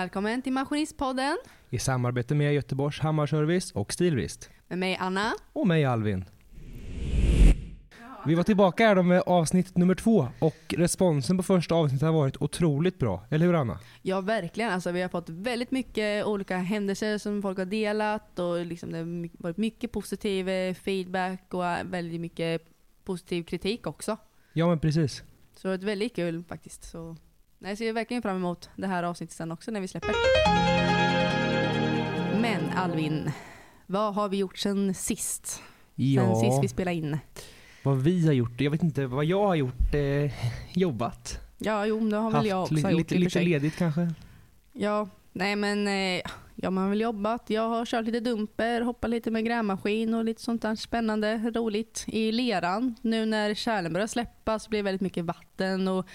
Välkommen till Maskinistpodden i samarbete med Göteborgs Hammarservice och Stilrist. med mig Anna. Och mig Alvin. Vi var tillbaka här med avsnitt nummer två och responsen på första avsnittet har varit otroligt bra. Eller hur Anna? Ja verkligen, alltså, vi har fått väldigt mycket olika händelser som folk har delat och liksom det har varit mycket positiv eh, feedback och eh, väldigt mycket positiv kritik också. Ja men precis. Så det har varit väldigt kul faktiskt. Så nej, jag ser verkligen fram emot det här avsnittet sen också när vi släpper. Men Alvin, vad har vi gjort sen sist? Sen Ja, sist vi spelade in? vad vi har gjort. Jag vet inte vad jag har gjort. Eh, jobbat. Ja, jo, det har väl jag också gjort lite, i lite ledigt kanske. Ja, nej men eh, ja, man har väl jobbat. Jag har kört lite dumper, hoppat lite med grävmaskin och lite sånt där spännande, roligt i leran. Nu när kärlen börjar släppa så blir det väldigt mycket vatten och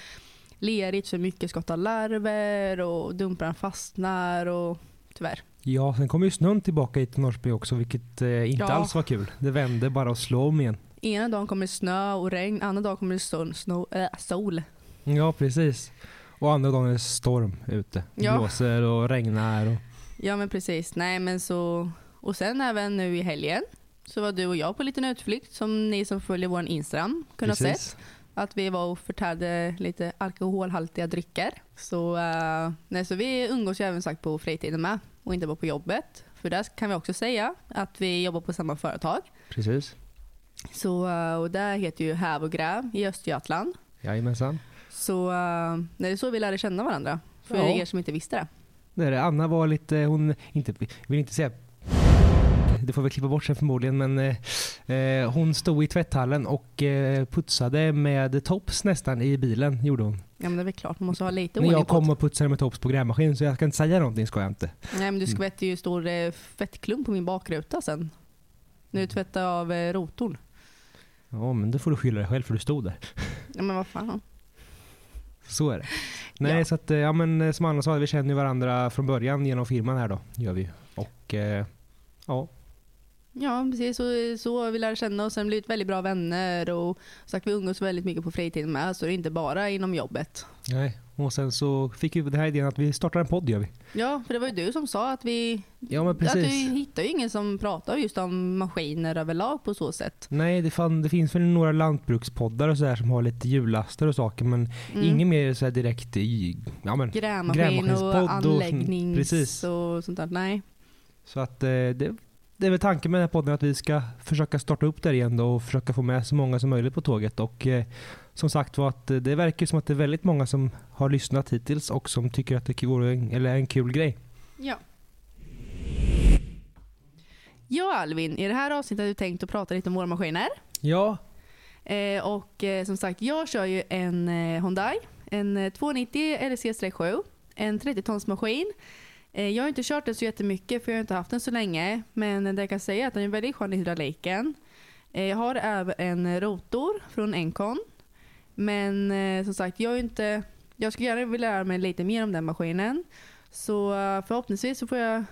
lerigt så mycket skottar larver och dumprarna fastnar och tyvärr. Ja, sen kom ju snön tillbaka hit till Norrby också vilket eh, inte Ja. alls var kul. Det vände bara och slå om igen. Ena dagen kommer det snö och regn, andra dagen kommer det sol. Snö, äh, sol. Ja precis. Och andra dagen är det storm ute. Ja. blåser och regnar. Och... Ja men precis. Nej men så och sen även nu i helgen så var du och jag på en liten utflykt som ni som följer vår Instagram kunde ha sett. Att vi var och förtärde lite alkoholhaltiga drycker. Så, eh, nej, så vi umgås ju även sagt på fritiden med och inte bara på jobbet. För där kan vi också säga att vi jobbar på samma företag. Precis. Så, eh, och det heter ju Häv och Gräv i Östergötland. Jajamensan. Så nej, det är så vi lärde känna varandra. För Ja. er som inte visste det. Det är det. Anna var lite, hon, inte, vill inte säga det får vi klippa bort sen förmodligen, men eh, eh, hon stod i tvätthallen och eh, putsade med tops nästan i bilen, gjorde hon. Ja men det är väl klart, man måste ha lite När ordning jag på kom och putsade med tops på grävmaskin, så jag kan inte säga någonting, ska jag inte. Nej men du skvätter ju stor eh, fettklump på min bakruta sen. När du tvättade av eh, rotorn. Ja, men då får du skylla dig själv för du stod där. Ja men vad fan. Så är det. Nej, Ja. så att, eh, ja men eh, som Anna sa, vi känner ju varandra från början genom firman här då, gör vi. Och eh, ja, Ja, precis. Så, så vi lärde känna och sen blivit väldigt bra vänner och sagt vi umgås väldigt mycket på fritiden med, så det är inte bara inom jobbet. nej. Och sen så fick vi den här idén att vi startar en podd gör vi. Ja, för det var ju du som sa att vi... Ja men Att du precis. hittar ju ingen som pratar just om maskiner överlag på så sätt. Nej, det, fan, det finns väl några lantbrukspoddar och så här som har lite hjullaster och saker men Mm. ingen mer så direkt i, ja men Grävmaskin och och- anläggnings precis. och sånt där. Nej. så att eh, det, det är väl tanken med den här podden att vi ska försöka starta upp där igen då och försöka få med så många som möjligt på tåget och eh, som sagt var att eh, det verkar som att det är väldigt många som har lyssnat hittills och som tycker att det vore en, eller är en kul grej. Ja. Ja Alvin, i det här avsnittet har du tänkt att prata lite om våra maskiner. Ja, Eh, och eh, som sagt, jag kör ju en eh, Hyundai, en eh, 290 LC-7, en 30-tons maskin. Eh, jag har inte kört den så jättemycket för jag har inte haft den så länge, men det jag kan säga är att den är väldigt skön i hydrauliken. Eh, jag har även en rotor från Encon, men eh, som sagt, jag är inte, jag skulle gärna vilja lära mig lite mer om den maskinen. Så förhoppningsvis så får jag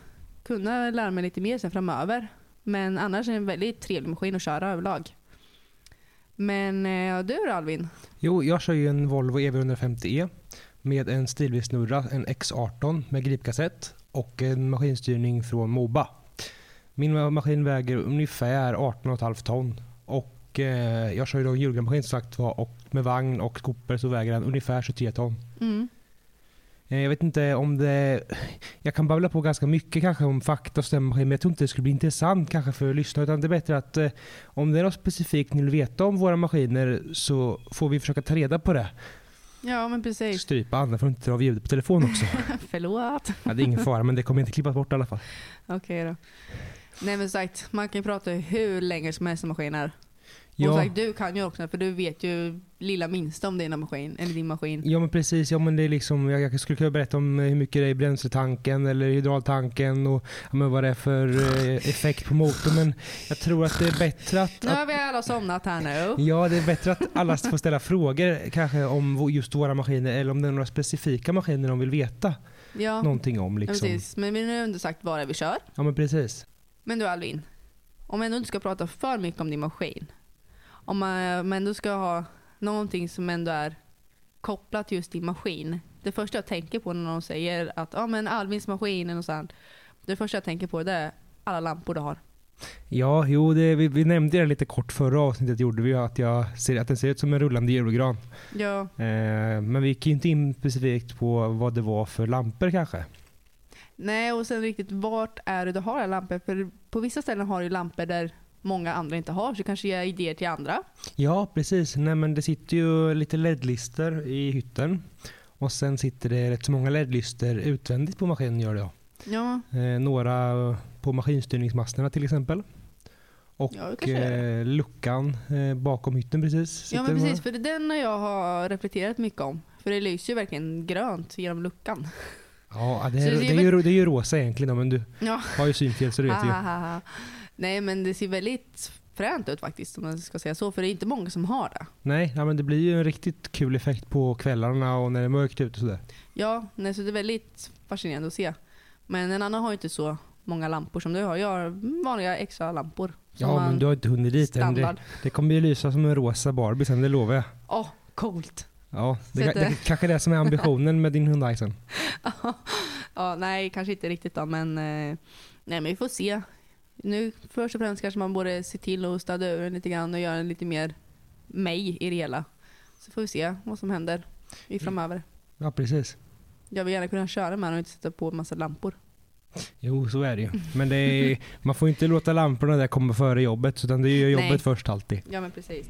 kunna lära mig lite mer sen framöver. Men annars är det en väldigt trevlig maskin att köra överlag. Men du då Alvin? jo jag kör ju en Volvo EV150e med en stilvis snurra, en X18 med gripkassett och en maskinstyrning från Moba. Min maskin väger ungefär 18,5 ton och eh, jag kör ju då en julgranmaskin sagt och med vagn och skopor så väger den ungefär 23 ton. Mm. Eh, jag vet inte om det... Jag kan babbla på ganska mycket kanske om fakta och stämma men jag tror inte det skulle bli intressant kanske för lyssnare utan det är bättre att eh, om det är något specifikt ni vill veta om våra maskiner så får vi försöka ta reda på det. Ja men precis. Strypa Anna för att inte dra av ljudet på telefon också. Förlåt. ja, det är ingen fara men det kommer inte klippas bort i alla fall. Okej då. Nej men sagt, man kan ju prata hur länge som helst om maskiner. Och Ja, sagt, du kan ju också för du vet ju lilla minsta om dina maskin, eller din maskin. ja men precis, ja, men det är liksom, jag, jag skulle kunna berätta om eh, hur mycket det är i bränsletanken eller hydraultanken och ja, men vad det är för eh, effekt på motorn men jag tror att det är bättre att, Nu har vi alla somnat här nu. Ja, det är bättre att alla får ställa frågor kanske om just våra maskiner eller om det är några specifika maskiner de vill veta Ja, någonting om. ja, Liksom. precis. Men vi har ändå sagt är vi kör. Ja, men precis. Men du Alvin, om vi ändå inte ska prata för mycket om din maskin. Om man, man ändå ska ha någonting som ändå är kopplat till just din maskin. Det första jag tänker på när någon säger att ja, men Alvins maskin och sånt. Det första jag tänker på det är alla lampor du har. Ja, jo, det, vi, vi nämnde det lite kort förra avsnittet gjorde vi att, jag ser, att den ser ut som en rullande julgran. Ja, Eh, men vi gick ju inte in specifikt på vad det var för lampor kanske. nej och sen riktigt vart är det du har lampor? För på vissa ställen har du lampor där många andra inte har, så kanske ger idéer till andra. Ja, precis. Nej, men det sitter ju lite LED-lister i hytten. Och sen sitter det rätt så många LED-lister utvändigt på maskinen gör det ja. Eh, några på maskinstyrningsmasterna till exempel. Och Ja, eh, luckan eh, bakom hytten precis. ja men precis, för det är den jag har reflekterat mycket om. För det lyser ju verkligen grönt genom luckan. Ja, det är, det är ju, det är ju rosa egentligen men du Ja. har ju synfel så du vet ju. Nej men det ser väldigt fränt ut faktiskt om man ska säga så. För det är inte många som har det. Nej, ja, men det blir ju en riktigt kul effekt på kvällarna och när det är mörkt ute och sådär. Ja, nej, så det är väldigt fascinerande att se. Men en annan har ju inte så många lampor som du har. Jag har vanliga extra lampor. Ja, men du har inte hunnit dit än. Det, det kommer ju lysa som en rosa Barbie sen, det lovar jag. Åh, coolt. Ja, det, Så att det, det- det kanske är det som är ambitionen med din Hyundai sen. ja, nej, kanske inte riktigt då, men, eh, nej, men vi får se. Nu först och främst kanske man borde se till att städa ur den lite grann och göra den lite mer mig i det hela. Så får vi se vad som händer i framöver. Ja, precis. Jag vill gärna kunna köra med den och inte sätta på massa lampor. Jo, så är det ju. Men det är, man får inte låta lamporna där komma före jobbet, utan det är jobbet Nej. först alltid. Ja men precis.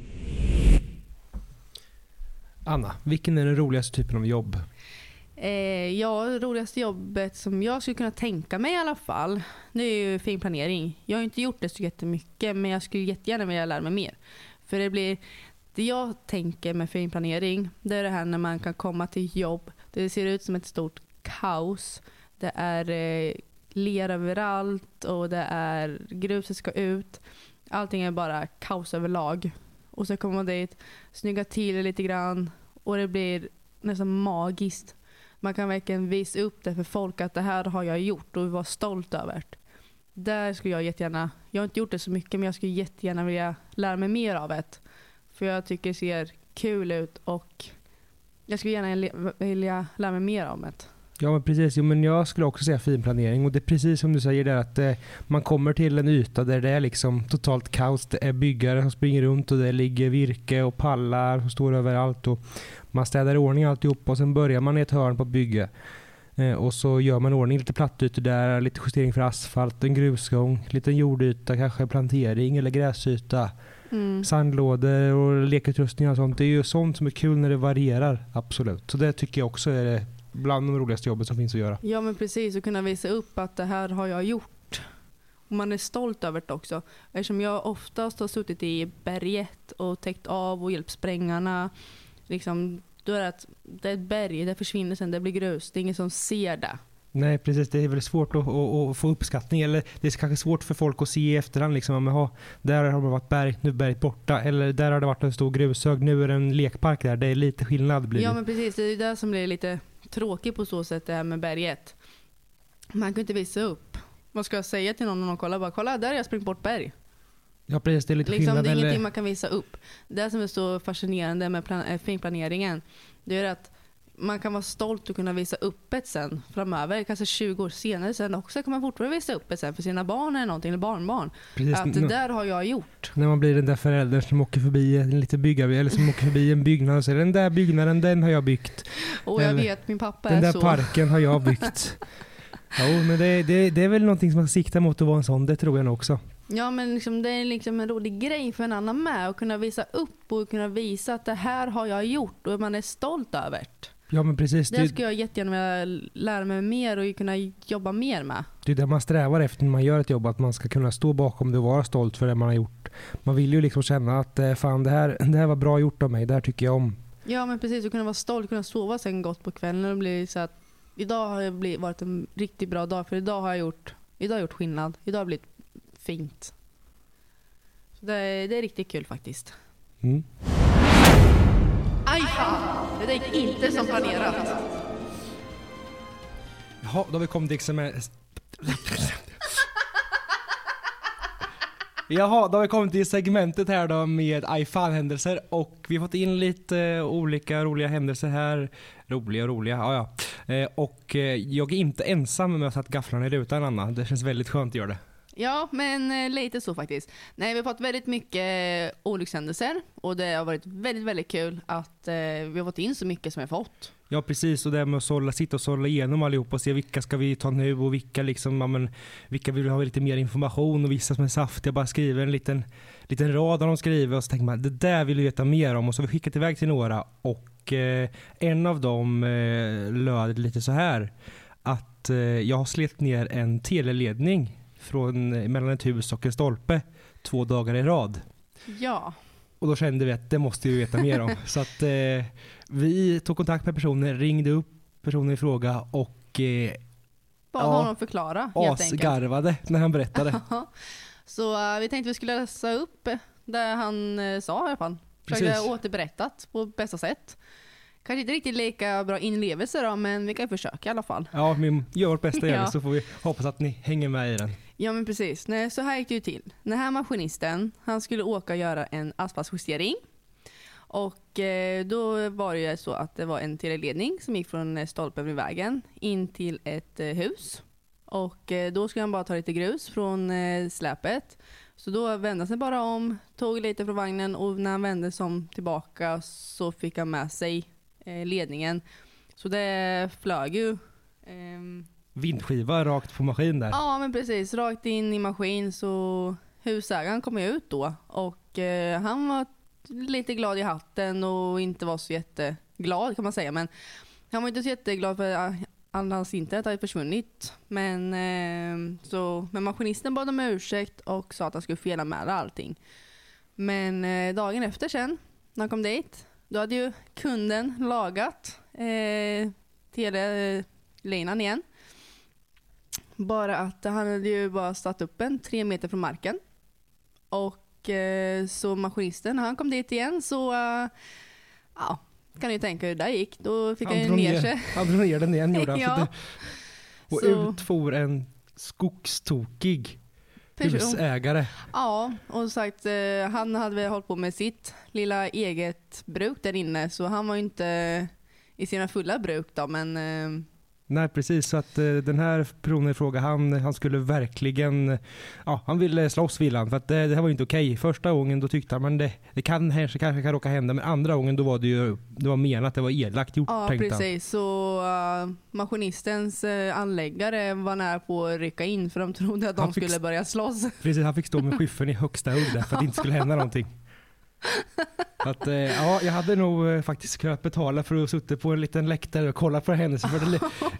Anna, vilken är den roligaste typen av jobb? Eh, ja, det roligaste jobbet som jag skulle kunna tänka mig i alla fall, det är ju filmplanering. Jag har inte gjort det så jättemycket, men jag skulle jättegärna vilja lära mig mer. För det blir, det jag tänker med filmplanering, det är det här när man kan komma till jobb, det ser ut som ett stort kaos. Det är eh, lera överallt och det är gruset ska ut. Allting är bara kaos överlag. Och så kommer man dit, snygga till det lite grann och det blir nästan magiskt. Man kan verkligen visa upp det för folk att det här har jag gjort och vara stolt över det. Där skulle jag jättegärna, jag har inte gjort det så mycket men jag skulle jättegärna vilja lära mig mer av det. För jag tycker det ser kul ut och jag skulle gärna vilja lära mig mer om det. Ja men precis, jo, men jag skulle också säga finplanering och det är precis som du säger där att eh, man kommer till en yta där det är liksom totalt kaos. Det är byggare som springer runt och det ligger virke och pallar som står överallt och man städar i ordning alltihop och sen börjar man i ett hörn på bygge. Eh, och så gör man i ordning lite plattytor där, lite justering för asfalt, en grusgång, liten jordyta, kanske plantering eller gräsyta, Mm. sandlådor och lekutrustningar och sånt. Det är ju sånt som är kul när det varierar, absolut. Så det tycker jag också är det bland de roligaste jobbet som finns att göra. Ja men precis, och kunna visa upp att det här har jag gjort. Och man är stolt över det också. Eftersom jag oftast har suttit i berget och täckt av och hjälpt sprängarna. Liksom, då är det att det är ett berg, det försvinner sen, det blir grus. Det är ingen som ser det. Nej precis, det är väl svårt att, att, att få uppskattning. Eller det är kanske svårt för folk att se i efterhand. Liksom, men, där har det varit berg, nu är berget borta. Eller där har det varit en stor grushög, nu är det en lekpark där. Det är lite skillnad blir Ja men precis, det är det som blir lite tråkigt på så sätt det här med berget. Man kan inte visa upp. Vad ska jag säga till någon när någon kollar? Bara, kolla där har jag sprungit bort berg. Ja precis, det är lite Liksom, skillnad. det är eller, ingenting man kan visa upp. Det som är så fascinerande med plan- eh, filmplaneringen, det är att man kan vara stolt och kunna visa upp ett sen framöver, kanske 20 år senare sen också kan man fortfarande visa upp ett sen för sina barn eller någonting, eller barnbarn. precis, Att det där har jag gjort. När man blir den där föräldern som åker förbi en liten byggare, eller som åker förbi en byggnad och säger den där byggnaden, den har jag byggt. Och jag Eller, vet, min pappa Den är där så. parken har jag byggt. Jo, men det, det, det är väl någonting som man siktar mot att vara en sån, det tror jag nog också. Ja men liksom, det är liksom en rolig grej för en annan med att kunna visa upp och kunna visa att det här har jag gjort och man är stolt över det. Ja men precis, Det det, skulle jag jättegärna vilja lära mig mer och kunna jobba mer med. det är det man strävar efter när man gör ett jobb, att man ska kunna stå bakom det och vara stolt för det man har gjort. Man vill ju liksom känna att eh, fan det här, det här var bra gjort av mig, det här tycker jag om. Ja men precis, och kunna vara stolt, kunna sova sen gott på kvällen och bli så att idag har blivit, varit en riktigt bra dag för idag har jag gjort, idag har jag gjort skillnad. Idag har det blivit fint. Så det, är, det är riktigt kul faktiskt. Mm. Aj fan! Det gick inte som planerat. Jaha, då har vi kommit till med... Jaha, då har vi kommit till segmentet här då med iFan-händelser och vi har fått in lite eh, olika roliga händelser här. Roliga och roliga, ja ja. Eh, och eh, jag är inte ensam med att ha satt gafflarna i rutan Anna. Det känns väldigt skönt att göra det. Ja, men eh, lite så faktiskt. Nej, vi har fått väldigt mycket eh, olyckshändelser och det har varit väldigt, väldigt kul att eh, vi har fått in så mycket som vi har fått. Ja precis och det här med att sålla, sitta och sålla igenom allihop och se vilka ska vi ta nu och vilka liksom, ja, men, vilka vill ha lite mer information och vissa som är saftiga bara skriver en liten, liten rad av de skriver och så tänker man det där vill vi veta mer om och så har vi skickat iväg till några och eh, en av dem eh, löd lite så här att eh, jag har slet ner en teleledning från mellan ett hus och en stolpe två dagar i rad. Ja, Och då kände vi att det måste vi veta mer om. Så att eh, vi tog kontakt med personen, ringde upp personen i fråga och eh, bara Ja. honom förklara helt enkelt. när han berättade. Så eh, vi tänkte vi skulle läsa upp det han uh, sa i alla fall. Försöka Precis. återberättat på bästa sätt. Kanske inte riktigt lika bra inlevelse då, men vi kan försöka i alla fall. Ja, vi gör vårt bästa igen Ja. så får vi hoppas att ni hänger med i den. Ja men precis, Nej, så här gick det ju till. Den här maskinisten, han skulle åka och göra en asfaltjustering. Och eh, då var det ju så att det var en teleledning som gick från eh, stolpen vid vägen in till ett eh, hus. Och eh, då skulle han bara ta lite grus från eh, släpet. Så då vände han sig bara om, tog lite från vagnen och när han vände sig om tillbaka så fick han med sig eh, ledningen. Så det flög ju. Ehm, Vindskiva rakt på maskin där. Ja men precis, rakt in i maskin så husägaren kom ju ut då och eh, han var lite glad i hatten och inte var så jätteglad kan man säga men han var inte så jätteglad för att all hans internet hade försvunnit. Men, eh, så, men maskinisten bad om ursäkt och sa att han skulle felanmäla allting. Men eh, dagen efter sen, när han kom dit, då hade ju kunden lagat eh, telelinan igen. Bara att han hade ju bara satt upp en tre meter från marken. Och eh, så maskinisten, han kom dit igen så, eh, ja, kan ni tänka hur det där gick. Då fick han, ju ner sig. han drog ner den igen gjorde han. Ja. Och Så- ut for en skogstokig Person. husägare. Ja, och sagt, eh, han hade väl hållit på med sitt lilla eget bruk där inne så han var ju inte i sina fulla bruk då men eh, Nej precis, så att eh, den här personen i fråga, han, han skulle verkligen, ja han ville slåss ville han för att det, det här var ju inte okej. Första gången då tyckte han men det, det kan kanske, kanske kan råka hända men andra gången då var det ju, det var menat, det var elakt gjort ja tänkte han. precis. Så uh, maskinistens eh, anläggare var nära på att rycka in för de trodde att Han de skulle börja slåss. Precis, han fick stå med skyffeln i högsta hugg där för att det inte skulle hända någonting. Att, eh, ja, jag hade nog eh, faktiskt kunnat betala för att sitta på en liten läktare och kolla på det händelsen. För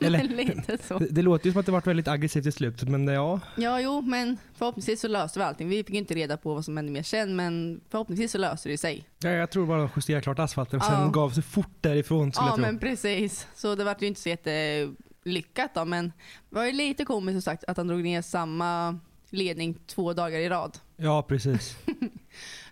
det, eller, Lite så. det, det låter ju som att det varit väldigt aggressivt i slutet men eh, ja, Ja, jo, men förhoppningsvis så löste vi allting. Vi fick inte reda på vad som hände mer sen, men förhoppningsvis så löste det sig. ja, jag tror bara de justerade klart asfalten och sen Ja. gav sig fort därifrån Ja, men precis. Så det var ju inte så jättelyckat då, men det var ju lite komiskt som sagt att han drog ner samma ledning två dagar i rad. Ja, precis.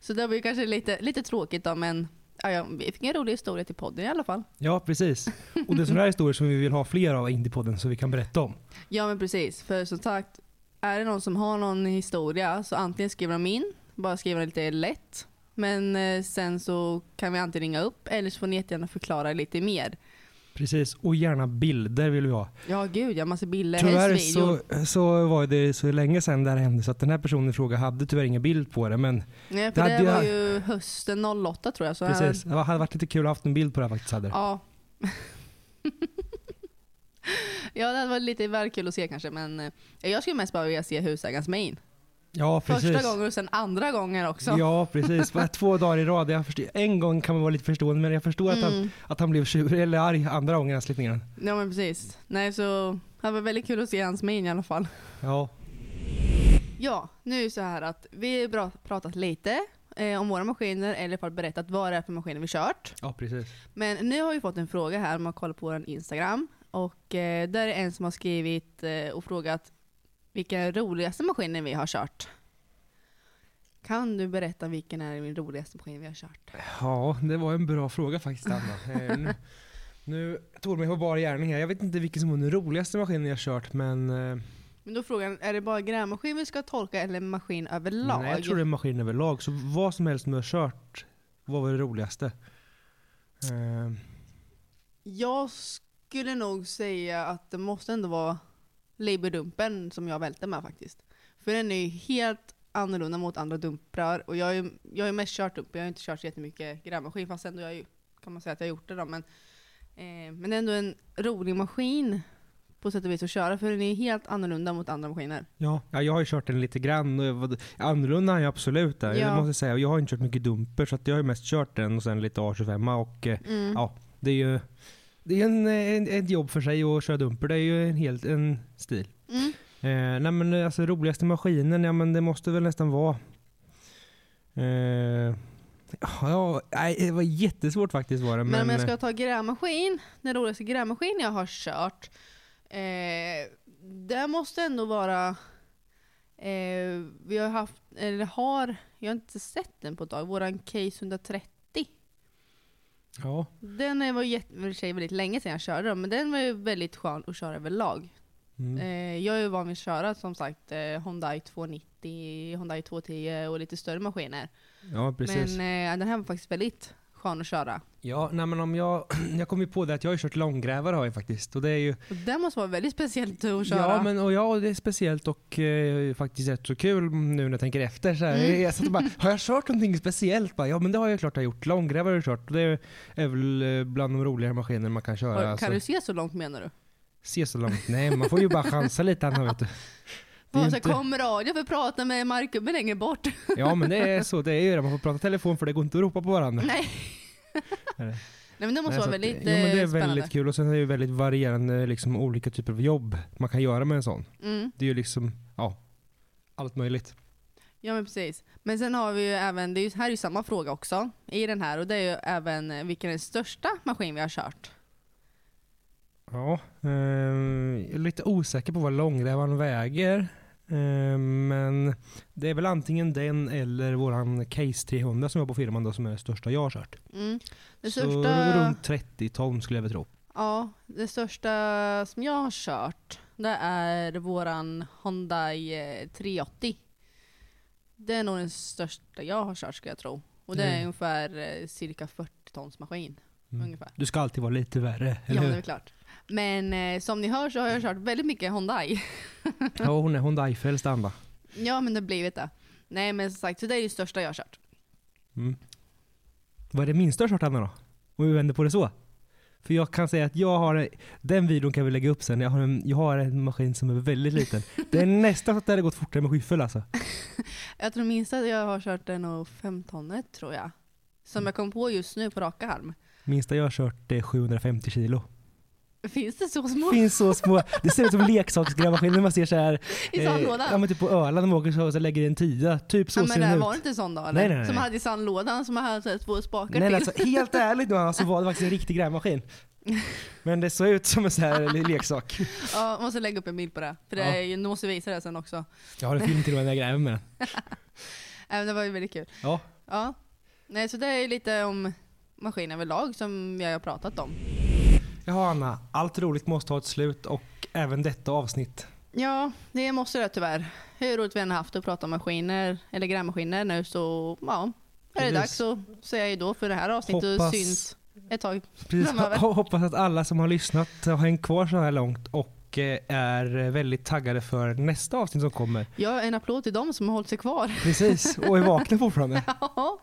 Så det var ju kanske lite, lite tråkigt då, men ja, ja, vi fick en rolig historia till podden i alla fall. Ja, precis. Och det är sådana här historier som vi vill ha fler av in till podden så vi kan berätta om. Ja, men precis. För som sagt, är det någon som har någon historia så antingen skriver de in, bara skriver lite lätt. Men eh, sen så kan vi antingen ringa upp eller så får ni jättegärna förklara lite mer. Precis, och gärna bilder vill vi ha. Ja, gud, jag massa bilder, Tyvärr så, så var det så länge sedan det här hände så att den här personen i fråga hade tyvärr ingen bild på det men Nej, Det för det, ju- var ju hösten 08 tror jag. Så precis. Det hade varit lite kul att ha haft en bild på det här faktiskt. Hade. det. Ja. ja, det hade varit lite väl kul att se kanske, men eh, jag skulle mest bara vilja se husägarens main. Ja, precis. Första gången och sen andra gånger också. Ja, precis. Två dagar i rad. Jag förstår, en gång kan man vara lite förstående men jag förstår att, han, Mm. att han blev tjurig eller arg andra gången han slet ner. Ja, men precis. Nej, så det var väldigt kul att se hans main i alla fall. Ja, Ja, nu är det så här att vi har pratat lite eh, om våra maskiner, eller i alla fall berättat vad det är för maskiner vi kört. ja precis. Men nu har vi fått en fråga här om man kollar på vår Instagram. Och eh, där är en som har skrivit eh, och frågat vilka roligaste maskiner vi har kört. Kan du berätta vilken är den roligaste maskin vi har kört? Ja, det var en bra fråga faktiskt Anna. Eh, nu, nu tog du mig på bar gärning här. Jag vet inte vilken som var den roligaste maskinen jag kört men eh, Men då frågan, är det bara grävmaskin vi ska tolka eller maskin överlag? Nej, jag tror det är maskin överlag. Så vad som helst du har kört, vad var det roligaste? Eh, Jag skulle nog säga att det måste ändå vara Labor-dumpen som jag välte med faktiskt. För den är ju helt annorlunda mot andra dumprar. Och jag har ju, jag har ju mest kört dumper, jag har inte kört så jättemycket grävmaskin fast ändå jag ju, kan man säga att jag har gjort det då. Men, eh, men det är ändå en rolig maskin på sätt och vis att köra för den är helt annorlunda mot andra maskiner. ja. ja, jag har ju kört den lite grann. Och jag annorlunda är jag absolut där. Ja. Jag måste säga. Och Jag har inte kört mycket dumper så att jag har ju mest kört den och sen lite A25 och eh, Mm. ja, det är ju det är en, en, ett jobb för sig att köra dumper. Det är ju en helt en stil. Mm. Eh, nej men alltså roligaste maskinen, ja men det måste väl nästan vara... Eh, ja, nej, det var jättesvårt faktiskt var det. Men, Men, om jag ska eh, ta grävmaskin, den roligaste grävmaskin jag har kört, eh, det måste ändå vara, eh, vi har haft, eller har, jag har inte sett den på ett tag, våran Case 130. Ja, Den var jätte- för sig väldigt länge sedan jag körde den, men den var ju väldigt skön att köra överlag. mm, Eh, jag är ju van vid att köra som sagt eh, Hyundai 290, Hyundai 210 och lite större maskiner. ja precis. Men eh, den här var faktiskt väldigt skön att köra. Ja, nej men om jag, jag kom ju på det att jag har kört långgrävare har jag faktiskt. Och det är ju, Och den måste vara väldigt speciellt att köra. ja men och ja, det är speciellt och eh, faktiskt rätt så kul nu när jag tänker efter. Så här. Mm. Jag satt och bara, har jag kört någonting speciellt? Bara, ja men det har jag klart jag gjort. Långgrävare har jag kört. Och det är, väl eh, bland de roligare maskiner man kan köra. Kan alltså. du se så långt menar du? Se så långt. Nej, man får ju bara chansa lite Anna vet du. Det Och så inte- kom radio för att prata med Markgubben längre bort. Ja men det är så, det är ju det. Man får prata telefon för det går inte att ropa på varandra. Nej. Nej men det måste Nej, vara att- väldigt jo, men det är eh, spännande. väldigt kul och sen är det ju väldigt varierande liksom, olika typer av jobb man kan göra med en sån. Mm. Det är ju liksom, ja, allt möjligt. Ja men precis. Men sen har vi ju även, det är ju, här är ju samma fråga också i den här och det är ju även eh, vilken är den största maskin vi har kört? Ja, eh, jag är lite osäker på vad långgrävaren väger. Eh, men det är väl antingen den eller våran Case 300 som jag har på firman då som är det största jag har kört. Mm. Det Så största, runt 30 ton skulle jag väl tro. ja, det största som jag har kört det är våran Hyundai eh, 380. Det är nog den största jag har kört ska jag tro. Och det är Mm. ungefär eh, cirka 40 tons maskin. Mm. Ungefär. Du ska alltid vara lite värre, Ja, eller men det är hur? klart. Men eh, som ni hör så har jag kört väldigt mycket Hyundai. Ja, hon är Hyundai-frälst Anna. ja, men det har blivit det. Nej, men som sagt, så det är det största jag har kört. Mm. Vad är det minsta du har kört Anna då? Om vi vänder på det så. För jag kan säga att jag har, den videon kan vi lägga upp sen, jag har en, jag har en maskin som är väldigt liten. Det är nästan så att det hade gått fortare med skyffel alltså. Jag tror minst att jag har kört är nog 15 tror jag. Som Mm. jag kom på just nu på raka arm. Minsta jag har kört är 750 kilo. Finns det så små finns så små, det ser ut som leksaksgrävmaskiner man ser så här. i eh, sandlådan? Ja men typ på Öland, de åker så och så lägger en tia. Typ så Ja, ser men den det ut. var inte sån då eller? Nej, nej, nej. Som man hade i sandlådan som man hade så här två spakar Nej, till. alltså, helt ärligt nu alltså, var det faktiskt en riktig grävmaskin. Men det såg ut som en sån här le- leksak. Ja, måste lägga upp en bild på det. För det Ja. är ju, nu måste vi visa det sen också. Jag har en film till och med när jag gräver med den. Det var ju väldigt kul. Ja. Ja. Nej, så det är lite om maskinen överlag som jag har pratat om. Jaha Anna, allt roligt måste ha ett slut och även detta avsnitt. Ja, det måste det tyvärr. Hur roligt vi än har haft att prata om maskiner, eller grävmaskiner nu så, ja. Är det Precis. dags så säger jag ju då för det här avsnittet Hoppas- syns ett tag. Precis, Framöver. ho- hoppas att alla som har lyssnat har hängt kvar så här långt och eh, är väldigt taggade för nästa avsnitt som kommer. Ja, en applåd till dem som har hållit sig kvar. Precis, och är vakna fortfarande. Ja.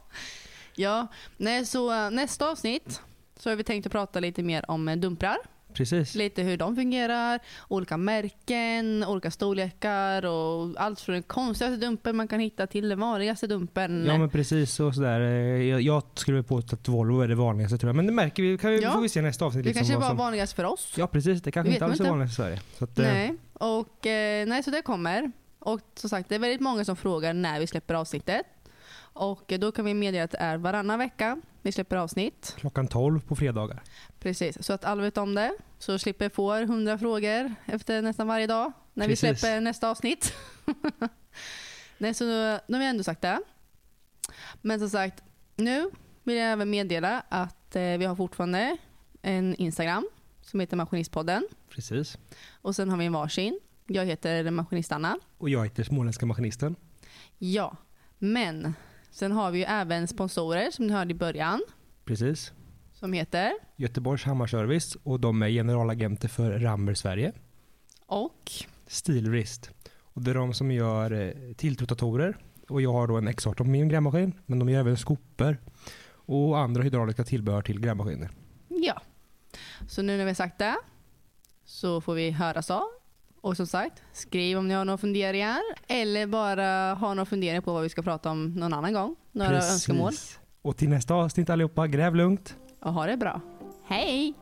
Ja, nej så eh, nästa avsnitt så har vi tänkt att prata lite mer om eh, dumprar. Precis. Lite hur de fungerar, olika märken, olika storlekar och allt från den konstigaste dumpen man kan hitta till den vanligaste dumpen. Ja men precis och sådär. Eh, Jag, jag skulle påstå att Volvo är det vanligaste tror jag. Men det märker vi, kan vi, Ja. får vi se nästa avsnitt. det liksom, kanske är bara som- vanligast för oss. Ja precis, det kanske inte alls är vanligt i Sverige. Så att, Nej, och, eh, nej, så det kommer. Och som sagt, det är väldigt många som frågar när vi släpper avsnittet. Och då kan vi meddela att det är varannan vecka vi släpper avsnitt. Klockan 12 på fredagar. Precis, så att alla vet om det. Så slipper få 100 frågor efter nästan varje dag när Precis. vi släpper nästa avsnitt. Nej, så nu, nu har vi ändå sagt det. Men som sagt, nu vill jag även meddela att eh, vi har fortfarande en Instagram som heter Maskinistpodden. Precis. Och sen har vi en varsin. Jag heter Maskinist Anna. Och jag heter Småländska Maskinisten. Ja, men sen har vi ju även sponsorer som ni hörde i början. Precis. Som heter Göteborgs Hammarservice och de är generalagenter för Rammer Sverige. och Stilrist. Och det är de som gör eh, tilltrotatorer. Och jag har då en X18 på min grävmaskin. Men de gör även skopor och andra hydrauliska tillbehör till grävmaskiner. ja. Så nu när vi har sagt det så får vi höras av. Och som sagt, skriv om ni har några funderingar eller bara har några funderingar på vad vi ska prata om någon annan gång. Några önskemål. Och till nästa avsnitt allihopa, gräv lugnt. Och ha det bra. Hej!